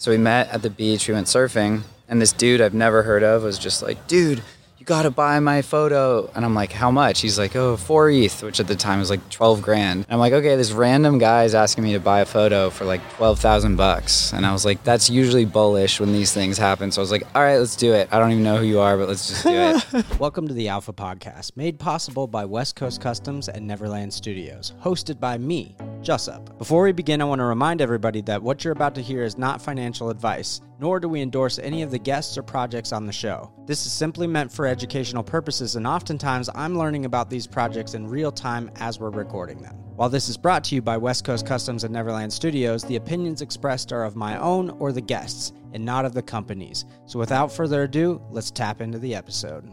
So we met at the beach. We went surfing, and this dude I've never heard of was just like, "Dude, you gotta buy my photo." And I'm like, "How much?" He's like, "Oh, four ETH," which at the time was like 12 grand. And I'm like, "Okay, this random guy is asking me to buy a photo for like 12,000 bucks." And I was like, "That's usually bullish when these things happen." So I was like, "All right, let's do it. I don't even know who you are, but let's just do it." Welcome to the Alpha Podcast, made possible by West Coast Customs and NVRLand Studios, hosted by me, Jussup. Before we begin, I want to remind everybody that what you're about to hear is not financial advice, nor do we endorse any of the guests or projects on the show. This is simply meant for educational purposes, and oftentimes I'm learning about these projects in real time as we're recording them. While this is brought to you by West Coast Customs and NVRLand Studios, the opinions expressed are of my own or the guests, and not of the companies. So without further ado, let's tap into the episode.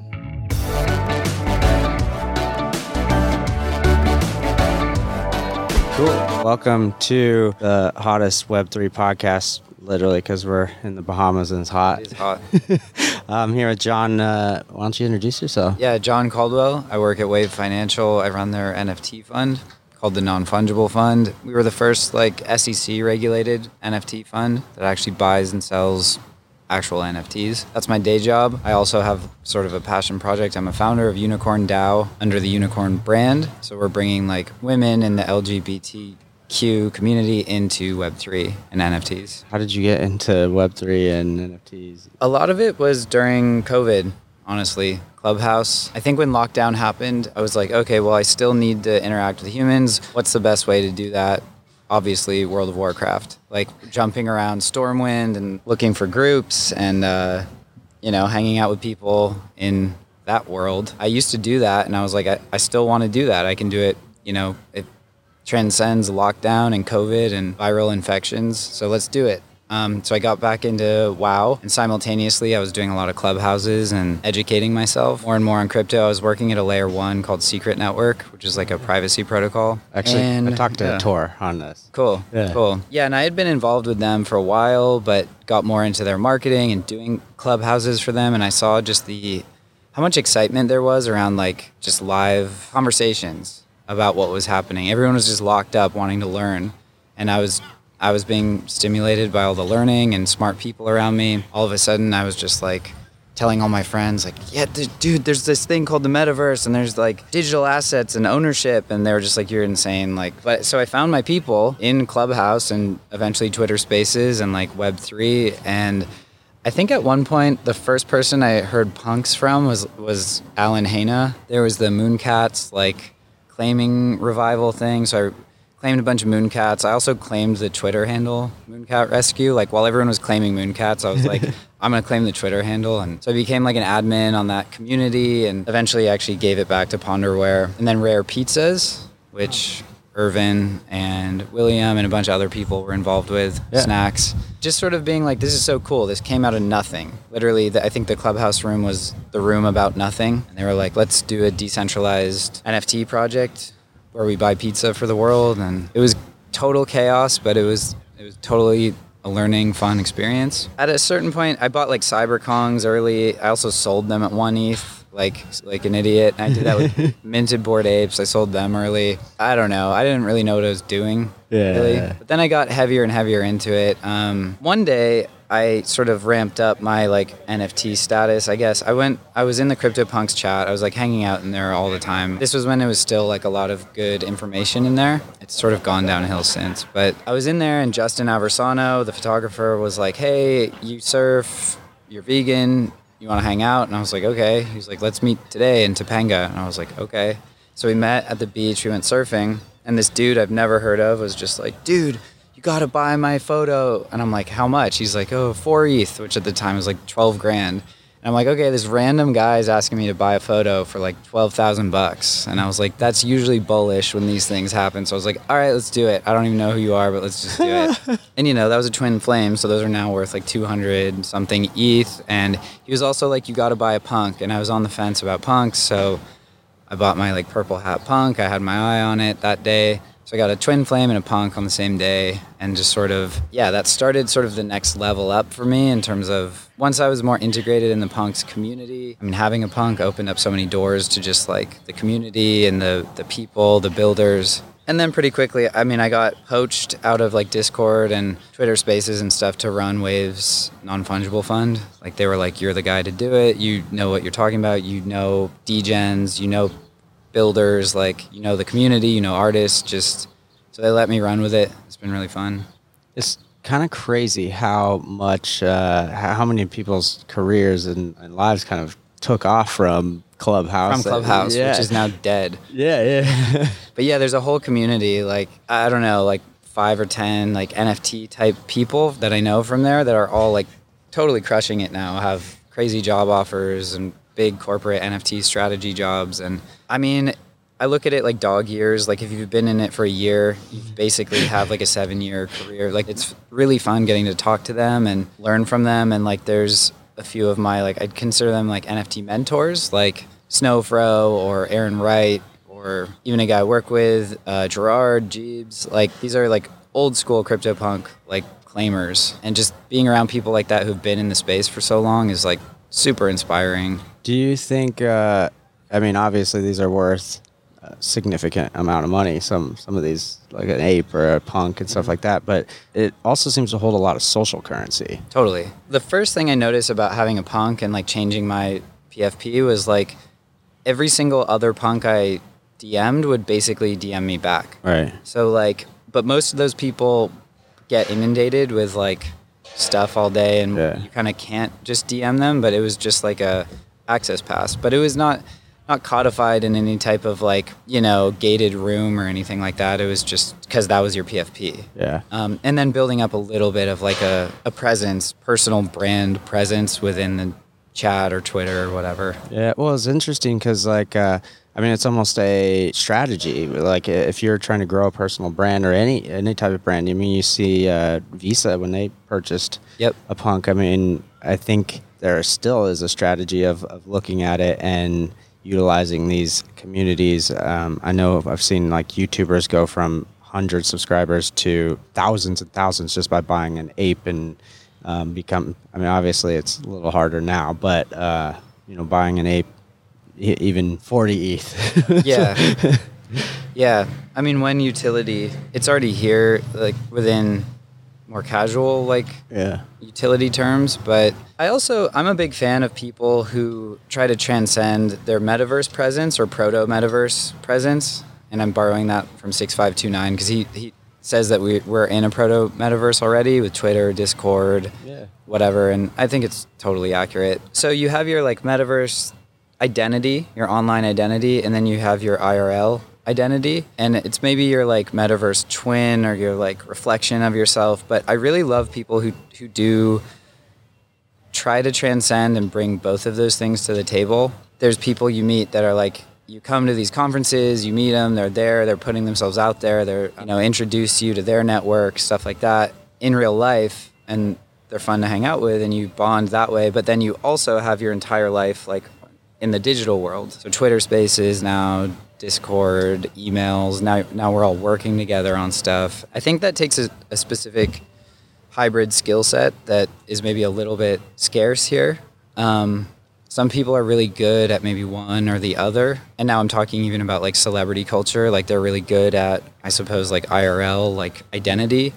Cool. Welcome to the hottest Web3 podcast, literally, because we're in the Bahamas and it's hot. It's hot. I'm here with John. Uh, why don't you introduce yourself? Yeah, John Caldwell. I work at Wave Financial. I run their NFT fund called the Non Fungible Fund. We were the first like SEC regulated NFT fund that actually buys and sells actual NFTs. That's my day job. I also have sort of a passion project. I'm a founder of Unicorn DAO under the Unicorn brand. So we're bringing like women and the LGBTQ community into Web3 and NFTs. How did you get into Web3 and NFTs? A lot of it was during COVID, honestly. Clubhouse. I think when lockdown happened, I was like, okay, well, I still need to interact with humans. What's the best way to do that? Obviously, World of Warcraft. Like jumping around Stormwind and looking for groups and, uh, you know, hanging out with people in that world. I used to do that, and I was like, I, I still want to do that. I can do it, you know, it transcends lockdown and COVID and viral infections. So let's do it. Um, so I got back into WoW, and simultaneously, I was doing a lot of clubhouses and educating myself more and more on crypto. I was working at a layer one called Secret Network, which is like a privacy protocol. Actually, And- I talked to yeah. Tor on this. Cool. Yeah. Cool. Yeah, and I had been involved with them for a while, but got more into their marketing and doing clubhouses for them, and I saw just the how much excitement there was around like just live conversations about what was happening. Everyone was just locked up wanting to learn, and I was I was being stimulated by all the learning and smart people around me. All of a sudden, I was just like telling all my friends like yeah dude there's this thing called the metaverse and there's like digital assets and ownership and they were just like you're insane like but so i found my people in clubhouse and eventually twitter spaces and like web3 and i think at one point the first person i heard punks from was was alan Haina. there was the mooncats like claiming revival thing so i claimed a bunch of mooncats. I also claimed the Twitter handle Mooncat Rescue. Like while everyone was claiming mooncats, I was like, I'm gonna claim the Twitter handle, and so I became like an admin on that community, and eventually actually gave it back to Ponderware, and then Rare Pizzas, which Irvin and William and a bunch of other people were involved with Yeah. snacks. Just sort of being like, this is so cool. This came out of nothing. Literally, the, I think the clubhouse room was the room about nothing. And they were like, let's do a decentralized NFT project where we buy pizza for the world. And it was total chaos, but it was it was totally a learning, fun experience. At a certain point, I bought like CyberKongs early. I also sold them at one ETH, like like an idiot. I did that with minted Bored Apes. I sold them early. I don't know. I didn't really know what I was doing. Yeah. Really. But then I got heavier and heavier into it. Um, one day I sort of ramped up my like NFT status. I guess I went. I was in the CryptoPunks chat. I was like hanging out in there all the time. This was when it was still like a lot of good information in there. It's sort of gone downhill since. But I was in there, and Justin Aversano, the photographer, was like, "Hey, you surf. You're vegan. You want to hang out?" And I was like, "Okay." He was like, "Let's meet today in Topanga." And I was like, "Okay." So we met at the beach. We went surfing, and this dude I've never heard of was just like, "Dude." you gotta buy my photo. And I'm like, how much? He's like, oh, four ETH, which at the time was like 12 grand. I'm like, okay, this random guy is asking me to buy a photo for like 12,000 bucks. And I was like, that's usually bullish when these things happen. So I was like, all right, let's do it. I don't even know who you are, but let's just do it. and you know, that was a twin flame. So those are now worth like 200 something ETH. And he was also like, you gotta buy a punk. And I was on the fence about punks. So I bought my like purple hat punk. I had my eye on it that day. So I got a twin flame and a punk on the same day, and just sort of yeah, that started sort of the next level up for me in terms of once I was more integrated in the punks community. I mean, having a punk opened up so many doors to just like the community and the the people, the builders. And then pretty quickly, I mean, I got poached out of like Discord and Twitter Spaces and stuff to run Wave's non fungible fund. Like they were like, "You're the guy to do it. You know what you're talking about. You know degens. You know builders. Like you know the community. You know artists. Just so they let me run with it. It's been really fun. It's kind of crazy how much, uh, how how many people's careers and, and lives kind of took off from Clubhouse. From Clubhouse, yeah. which is now dead. Yeah, yeah. But yeah, there's a whole community, like I don't know, like five or ten like NFT type people that I know from there that are all like totally crushing it now, have crazy job offers and big corporate NFT strategy jobs. And I mean, I look at it like dog years. Like if you've been in it for a year, you basically have like a seven year career. Like it's really fun getting to talk to them and learn from them. And like there's a few of my like I'd consider them like NFT mentors, like Snowfro or Aaron Wright or even a guy I work with, uh, Gerard Jeebs. Like these are like old school CryptoPunk like claimers, and just being around people like that who've been in the space for so long is like super inspiring. Do you think? Uh, I mean, obviously these are worth a significant amount of money. Some some of these, like an ape or a punk and stuff like that. But it also seems to hold a lot of social currency. Totally. The first thing I noticed about having a punk and like changing my PFP was like every single other punk I DM'd would basically DM me back. Right. So like, but most of those people get inundated with like stuff all day, and Yeah. you kind of can't just DM them. But it was just like a access pass. But it was not not codified in any type of like you know gated room or anything like that. It was just because that was your PFP. Yeah. Um, and then building up a little bit of like a, a presence, personal brand presence within the chat or Twitter or whatever. Yeah, well, it's interesting because, like, uh, I mean, it's almost a strategy. Like, if you're trying to grow a personal brand or any any type of brand, I mean, you see uh, Visa when they purchased Yep. a punk. I mean, I think there still is a strategy of, of looking at it and utilizing these communities. Um, I know I've seen like YouTubers go from hundred subscribers to thousands and thousands just by buying an ape and um, become. I mean, obviously it's a little harder now, but uh, you know, buying an ape, even forty ETH. Yeah. yeah. I mean, when utility, it's already here, like within more casual, like yeah. utility terms but i also i'm a big fan of people who try to transcend their metaverse presence or proto metaverse presence and i'm borrowing that from 6529 because he, he says that we, we're in a proto metaverse already with twitter discord Yeah. whatever and i think it's totally accurate so you have your like metaverse identity your online identity and then you have your irl identity and it's maybe your like metaverse twin or your like reflection of yourself but i really love people who who do try to transcend and bring both of those things to the table. There's people you meet that are like you come to these conferences you meet them they're there they're putting themselves out there they're you know introduce you to their network stuff like that in real life and they're fun to hang out with and you bond that way but then you also have your entire life like in the digital world so twitter spaces now discord emails now now we're all working together on stuff i think that takes a, a specific hybrid skill set that is maybe a little bit scarce here. Um, some people are really good at maybe one or the other. And now I'm talking even about like celebrity culture. Like they're really good at, I suppose, like IRL, like identity,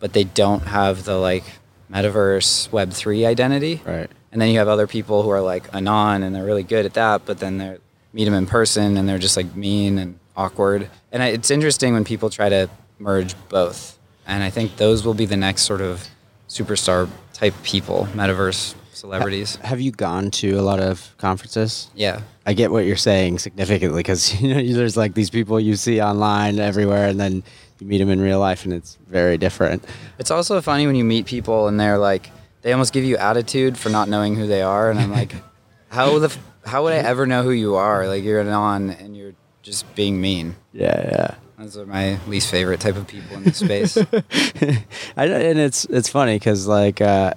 but they don't have the like metaverse Web3 identity. Right. And then you have other people who are like anon and they're really good at that, but then they meet them in person and they're just like mean and awkward. And I, it's interesting when people try to merge both. And I think those will be the next sort of superstar type people, metaverse celebrities. Have you gone to a lot of conferences? Yeah. I get what you're saying significantly because you know there's like these people you see online everywhere, and then you meet them in real life, and it's very different. It's also funny when you meet people and they're like, they almost give you attitude for not knowing who they are. And I'm like, how the, f- how would I ever know who you are? Like you're anon and you're just being mean. Yeah, yeah. Those are my least favorite type of people in the space. I, and it's it's funny because like uh,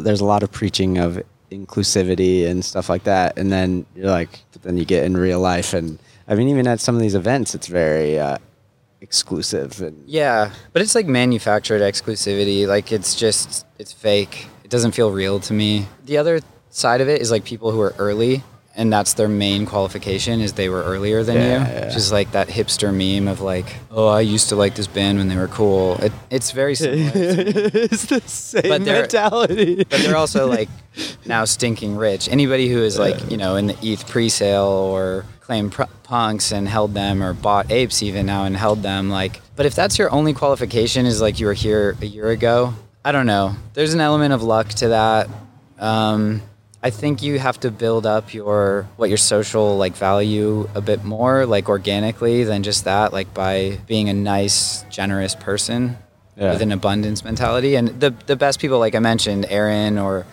there's a lot of preaching of inclusivity and stuff like that, and then you're like, but then you get in real life, and I mean even at some of these events, it's very uh, exclusive and Yeah, but it's like manufactured exclusivity. Like it's just it's fake. It doesn't feel real to me. The other side of it is like people who are early and that's their main qualification is they were earlier than Yeah, you, yeah. which is like that hipster meme of like, oh, I used to like this band when they were cool. It, it's very similar. it's the same But mentality. but they're also like now stinking rich. Anybody who is like you know in the ETH pre-sale or claimed pr- punks and held them or bought apes even now and held them like. But if that's your only qualification is like you were here a year ago, I don't know. There's an element of luck to that. Um, I think you have to build up your what your social like value a bit more like organically than just that like by being a nice generous person Yeah. with an abundance mentality and the the best people like I mentioned Aaron or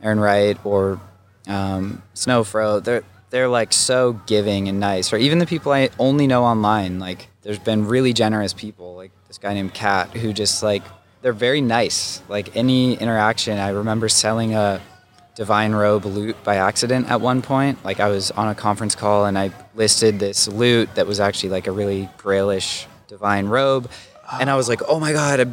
Aaron Wright or um, Snowfro they're they're like so giving and nice or even the people I only know online like there's been really generous people like this guy named Kat who just like they're very nice. Like any interaction I remember selling a divine robe loot by accident at one point. Like I was on a conference call and I listed this loot that was actually like a really grailish divine robe, and I was like, oh my god, I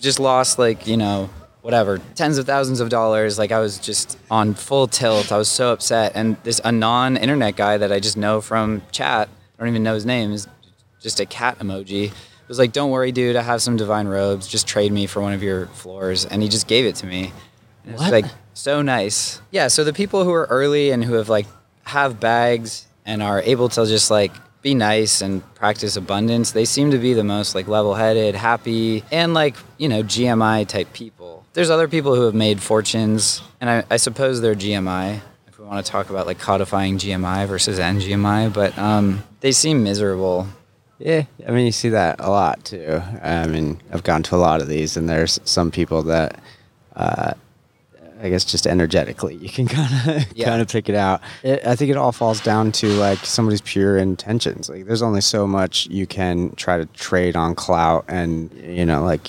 just lost like you know whatever tens of thousands of dollars. Like I was just on full tilt. I was so upset, and this a non-internet guy that I just know from chat, I don't even know his name, is just a cat emoji. Was like, don't worry, dude. I have some divine robes. Just trade me for one of your floors, and he just gave it to me. And It's What? like so nice. Yeah. So the people who are early and who have like have bags and are able to just like be nice and practice abundance, they seem to be the most like level-headed, happy, and like you know GMI type people. There's other people who have made fortunes, and I, I suppose they're GMI. If we want to talk about like codifying GMI versus NGMI, but um, they seem miserable. Yeah, I mean, you see that a lot too. I mean, I've gone to a lot of these, and there's some people that, uh, I guess, just energetically, you can kind of Yeah. kind of pick it out. It, I think it all falls down to like somebody's pure intentions. Like, there's only so much you can try to trade on clout, and you know, like,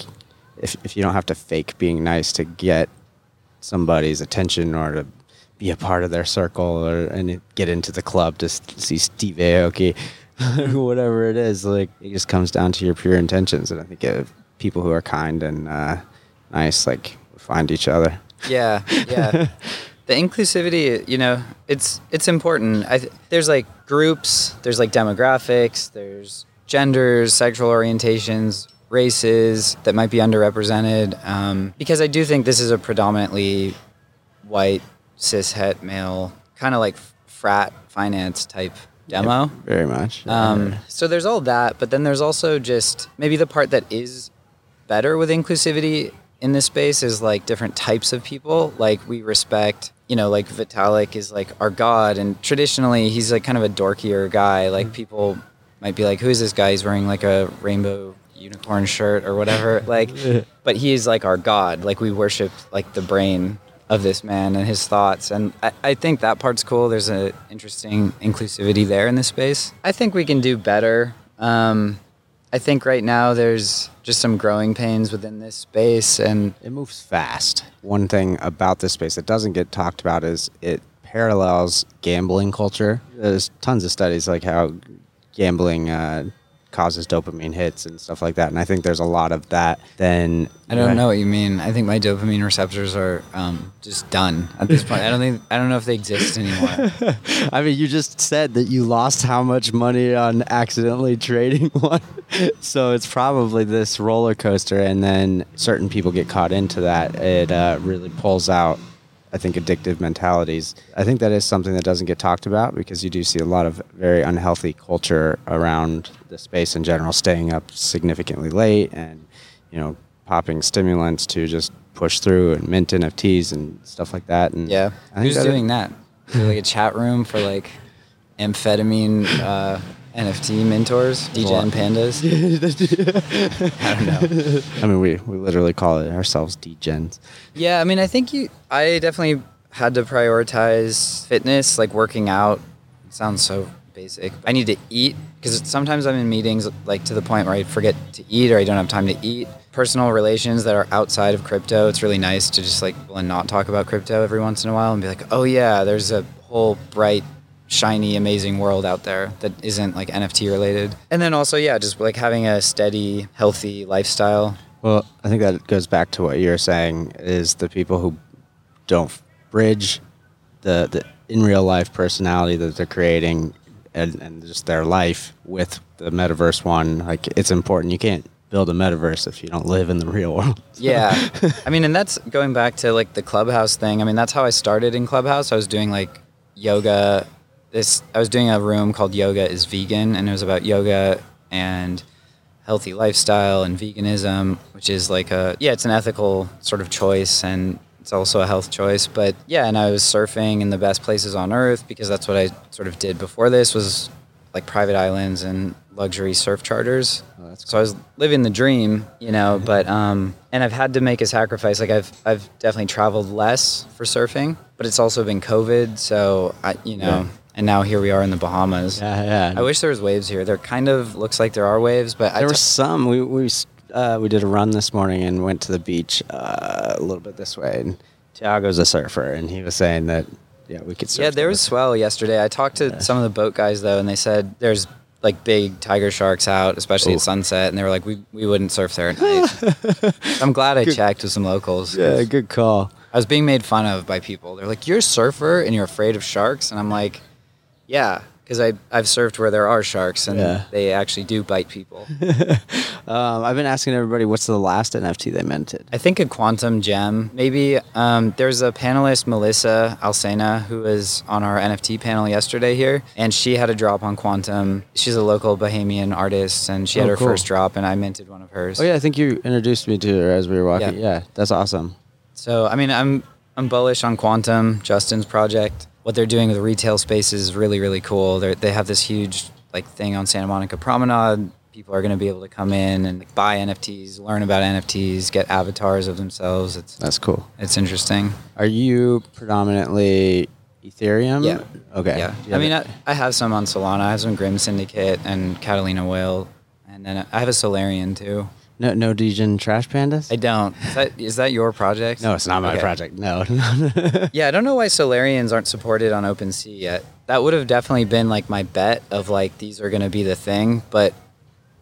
if if you don't have to fake being nice to get somebody's attention or to be a part of their circle or and get into the club to see Steve Aoki whatever it is. Like it just comes down to your pure intentions, and I think uh, people who are kind and uh, nice like find each other. Yeah, yeah. the inclusivity, you know, it's it's important. I th- there's like groups, there's like demographics, there's genders, sexual orientations, races that might be underrepresented. Um, because I do think this is a predominantly white cis het male kind of like frat finance type demo. Very much. Um, so there's all that, but then there's also just maybe the part that is better with inclusivity in this space is like different types of people. Like we respect, you know, like Vitalik is like our god, and traditionally he's like kind of a dorkier guy. Like people might be like, who is this guy? He's wearing like a rainbow unicorn shirt or whatever. Like, but he is like our god. Like we worship like the brain of this man and his thoughts and I, I think that part's cool there's an interesting inclusivity there in this space i think we can do better um, i think right now there's just some growing pains within this space and it moves fast. One thing about this space that doesn't get talked about is it parallels gambling culture. There's tons of studies like how gambling uh, causes dopamine hits and stuff like that, and I think there's a lot of that. Then i don't know what you mean i think my dopamine receptors are um, just done at this point i don't think i don't know if they exist anymore I mean, you just said that you lost how much money on accidentally trading one. so it's probably this roller coaster, and then certain people get caught into that. It uh, really pulls out, I think, addictive mentalities. I think that is something that doesn't get talked about because you do see a lot of very unhealthy culture around the space in general, staying up significantly late and, you know, popping stimulants to just push through and mint NFTs and stuff like that. And yeah I think who's that- doing that Is there, like a chat room for like amphetamine uh, nft mentors degen pandas i don't know I mean, we, we literally call it ourselves degens. Yeah, I mean, I think you. I definitely had to prioritize fitness, like working out. It sounds so basic. I need to eat because sometimes I'm in meetings like to the point where I forget to eat or I don't have time to eat. Personal relations that are outside of crypto. It's really nice to just like and not talk about crypto every once in a while and be like, oh yeah, there's a whole bright shiny amazing world out there that isn't like nft related and then also yeah just like having a steady healthy lifestyle Well, I think that goes back to what you're saying is the people who don't bridge the, the in real life personality that they're creating and, and just their life with the metaverse one. Like it's important. You can't build a metaverse if you don't live in the real world. Yeah. I mean, and that's going back to like the clubhouse thing. I mean, that's how I started in clubhouse. I was doing like yoga. This I was doing a room called Yoga is Vegan, and it was about yoga and healthy lifestyle and veganism, which is like a yeah, it's an ethical sort of choice and it's also a health choice. But yeah, and I was surfing in the best places on earth because that's what I sort of did before this was like private islands and luxury surf charters. Oh, that's so I was living the dream, you know, but um and I've had to make a sacrifice. Like I've I've definitely traveled less for surfing, but it's also been COVID, so I you know, Yeah. And now here we are in the Bahamas. Yeah, yeah. I wish there was waves here. There kind of looks like there are waves, but There t- were some. We we uh, we did a run this morning and went to the beach uh, a little bit this way. And Tiago's a surfer, and he was saying that yeah, we could. Surf Yeah, there was swell yesterday. I talked to Yeah. some of the boat guys though, and they said there's like big tiger sharks out, especially Ooh. at sunset, and they were like, we we wouldn't surf there at night. I'm glad I Good- checked with some locals. Yeah, good call. I was being made fun of by people. They're like, "You're a surfer and you're afraid of sharks," and I'm like, "Yeah." Because I I've surfed where there are sharks and Yeah. they actually do bite people. um, I've been asking everybody what's the last NFT they minted. I think a quantum gem. Maybe um, there's a panelist, Melissa Alsena, who was on our NFT panel yesterday here, and she had a drop on quantum. She's a local Bahamian artist, and she had Oh, her cool. first drop, and I minted one of hers. Oh yeah, I think you introduced me to her as we were walking. Yeah. Yeah, that's awesome. So I mean, I'm I'm bullish on quantum. Justin's project. What they're doing with the retail space is really really cool. They they have this huge like thing on Santa Monica Promenade. People are going to be able to come in and like, buy NFTs, learn about NFTs, get avatars of themselves. It's That's cool. it's interesting. Are you predominantly Ethereum? Yeah. Okay. Yeah. I mean, I, I have some on Solana. I have some Grim Syndicate and Catalina Whale, and then I have a Solarian too. No, no Degen Trash Pandas. I don't. Is that, is that your project? no, it's not my Okay. project. No. Yeah, I don't know why Solarians aren't supported on OpenSea yet. That would have definitely been like my bet of like these are going to be the thing, but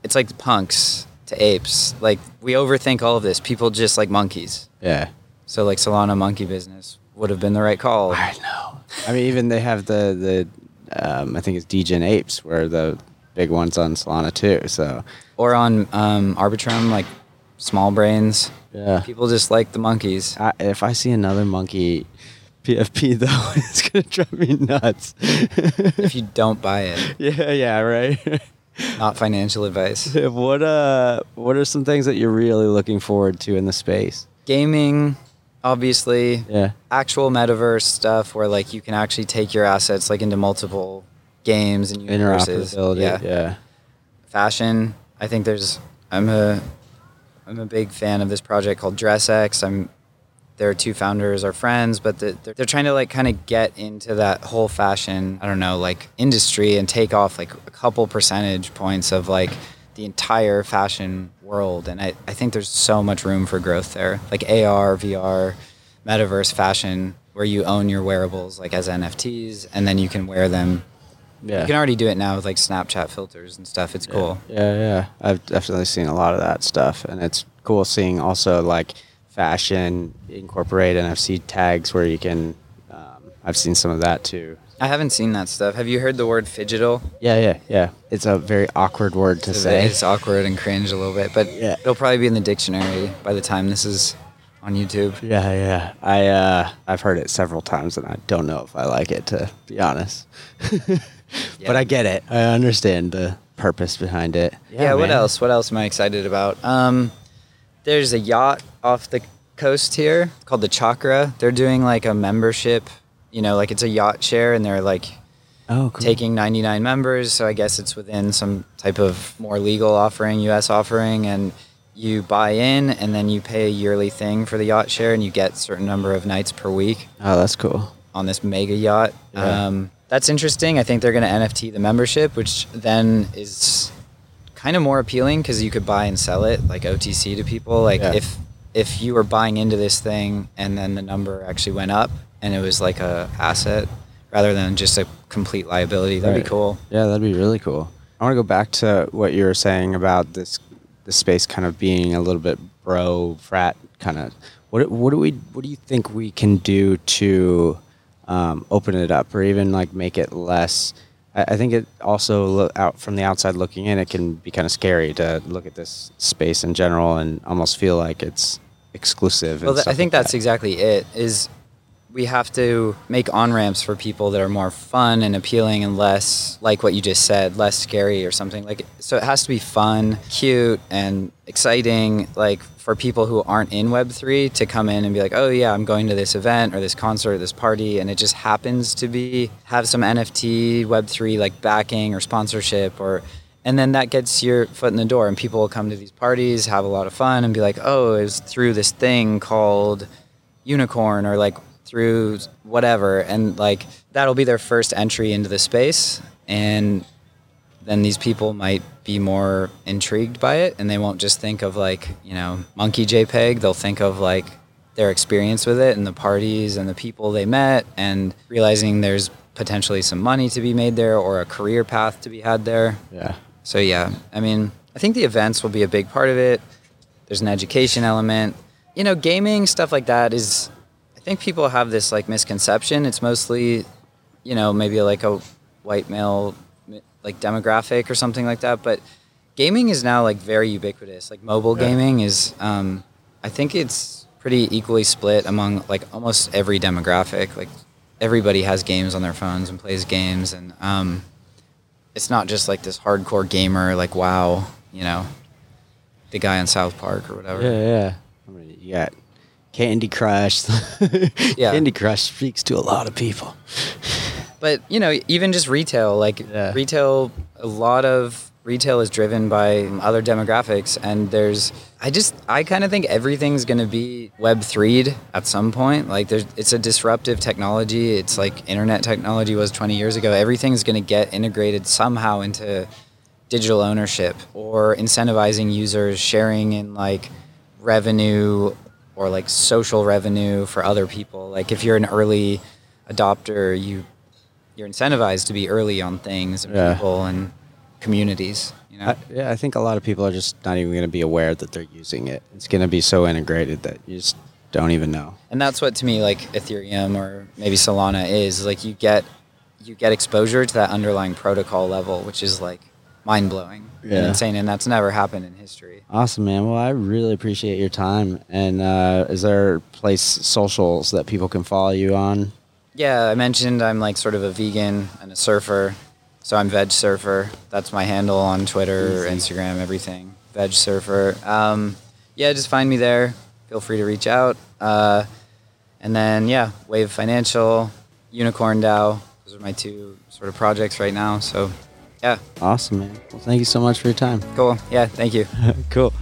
it's like punks to apes. Like we overthink all of this. People just like monkeys. yeah. So like Solana monkey business would have been the right call. I know. I mean, even they have the the um, I think it's Degen Apes, where the big ones on Solana too. So Or on um, Arbitrum, like Smol Brains. yeah. People just like the monkeys. I, if I see another monkey PFP though, it's gonna drive me nuts. if you don't buy it. yeah, yeah, right. Not financial advice. what uh, what are some things that you're really looking forward to in the space? Gaming, obviously. Yeah, Actual metaverse stuff where like you can actually take your assets like into multiple games and universes. interoperability. Yeah. Yeah, Fashion. I think there's. I'm a. I'm a big fan of this project called DressX. I'm. Their two founders are friends, but the, they're, they're trying to like kind of get into that whole fashion. I don't know, like industry and take off like a couple percentage points of like the entire fashion world. And I, I think there's so much room for growth there. Like AR, VR, metaverse fashion, where you own your wearables like as NFTs, and then you can wear them. Yeah. You can already do it now with like Snapchat filters and stuff. It's cool. Yeah, yeah. I've definitely seen a lot of that stuff, and it's cool seeing also like fashion incorporate NFC tags where you can. Um, I've seen some of that too. I haven't seen that stuff. Have you heard the word phygital? Yeah, yeah, yeah. It's a very awkward word to It's- say. It's awkward and cringe a little bit, but Yeah. it'll probably be in the dictionary by the time this is on YouTube. Yeah, yeah. I uh, I've heard it several times, and I don't know if I like it to be honest. Yeah. But I get it. I understand the purpose behind it. Yeah, what else? What else am I excited about? Um, there's a yacht off the coast here called the Chakra. They're doing like a membership, you know, like it's a yacht share and they're like Oh, cool. taking 99 members. So I guess it's within some type of more legal offering, US offering. And you buy in and then you pay a yearly thing for the yacht share and you get certain number of nights per week Oh, that's cool. on this mega yacht. Yeah. Um, that's interesting. I think they're going to NFT the membership, which then is kind of more appealing because you could buy and sell it like OTC to people. Like Yeah. if if you were buying into this thing and then the number actually went up and it was like a asset rather than just a complete liability, that'd Right. be cool. Yeah, that'd be really cool. I want to go back to what you were saying about this the space kind of being a little bit bro frat kind of. What what do we what do you think we can do to um, open it up or even like make it less. I, I think it also lo- out from the outside looking in, it can be kind of scary to look at this space in general and almost feel like it's exclusive. and Well, th- I think like that's that. exactly it. Is we have to make on ramps for people that are more fun and appealing and less like what you just said, less scary or something like. So it has to be fun, cute, and exciting. Like for people who aren't in Web three to come in and be like, oh yeah, I'm going to this event or this concert or this party, and it just happens to be have some NFT Web three like backing or sponsorship or. And then that gets your foot in the door, and people will come to these parties, have a lot of fun, and be like, "Oh, it was through this thing called unicorn or like through whatever and like that'll be their first entry into the space and then these people might be more intrigued by it and they won't just think of like you know monkey jpeg they'll think of like their experience with it and the parties and the people they met and realizing there's potentially some money to be made there or a career path to be had there Yeah. so yeah, I mean, I think the events will be a big part of it. There's an education element. You know, gaming stuff like that is think people have this like misconception. It's mostly, you know, maybe like a white male like demographic or something like that, but gaming is now like very ubiquitous. Like mobile Yeah. gaming is um I think it's pretty equally split among like almost every demographic. Like everybody has games on their phones and plays games and um it's not just like this hardcore gamer like wow you know the guy on south park or whatever Yeah, yeah. I mean, you got Candy Crush. Yeah. Candy Crush speaks to a lot of people. but you know even just retail like Yeah. retail a lot of retail is driven by other demographics and there's i just i kind of think everything's going to be web 3'd at some point like there's it's a disruptive technology it's like internet technology was 20 years ago everything's going to get integrated somehow into digital ownership or incentivizing users sharing in like revenue or like social revenue for other people like if you're an early adopter you you're incentivized to be early on things and Yeah. people and communities you know I, yeah, I think a lot of people are just not even going to be aware that they're using it. It's going to be so integrated that you just don't even know. and that's what to me like ethereum or maybe solana is like you get you get exposure to that underlying protocol level which is like mind-blowing and Yeah. insane and that's never happened in history Awesome, man. Well, I really appreciate your time. And uh, is there place socials that people can follow you on? Yeah, I mentioned I'm like sort of a vegan and a surfer. So I'm Veg Surfer. That's my handle on Twitter, Easy. Instagram, everything. Veg Surfer. Um, yeah, just find me there. Feel free to reach out. Uh, and then, yeah, Wave Financial, Unicorn DAO. Those are my two sort of projects right now. So, yeah, Awesome, man. Well, thank you so much for your time. cool. Yeah, thank you. cool.